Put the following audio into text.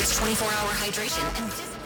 provides 24-hour hydration and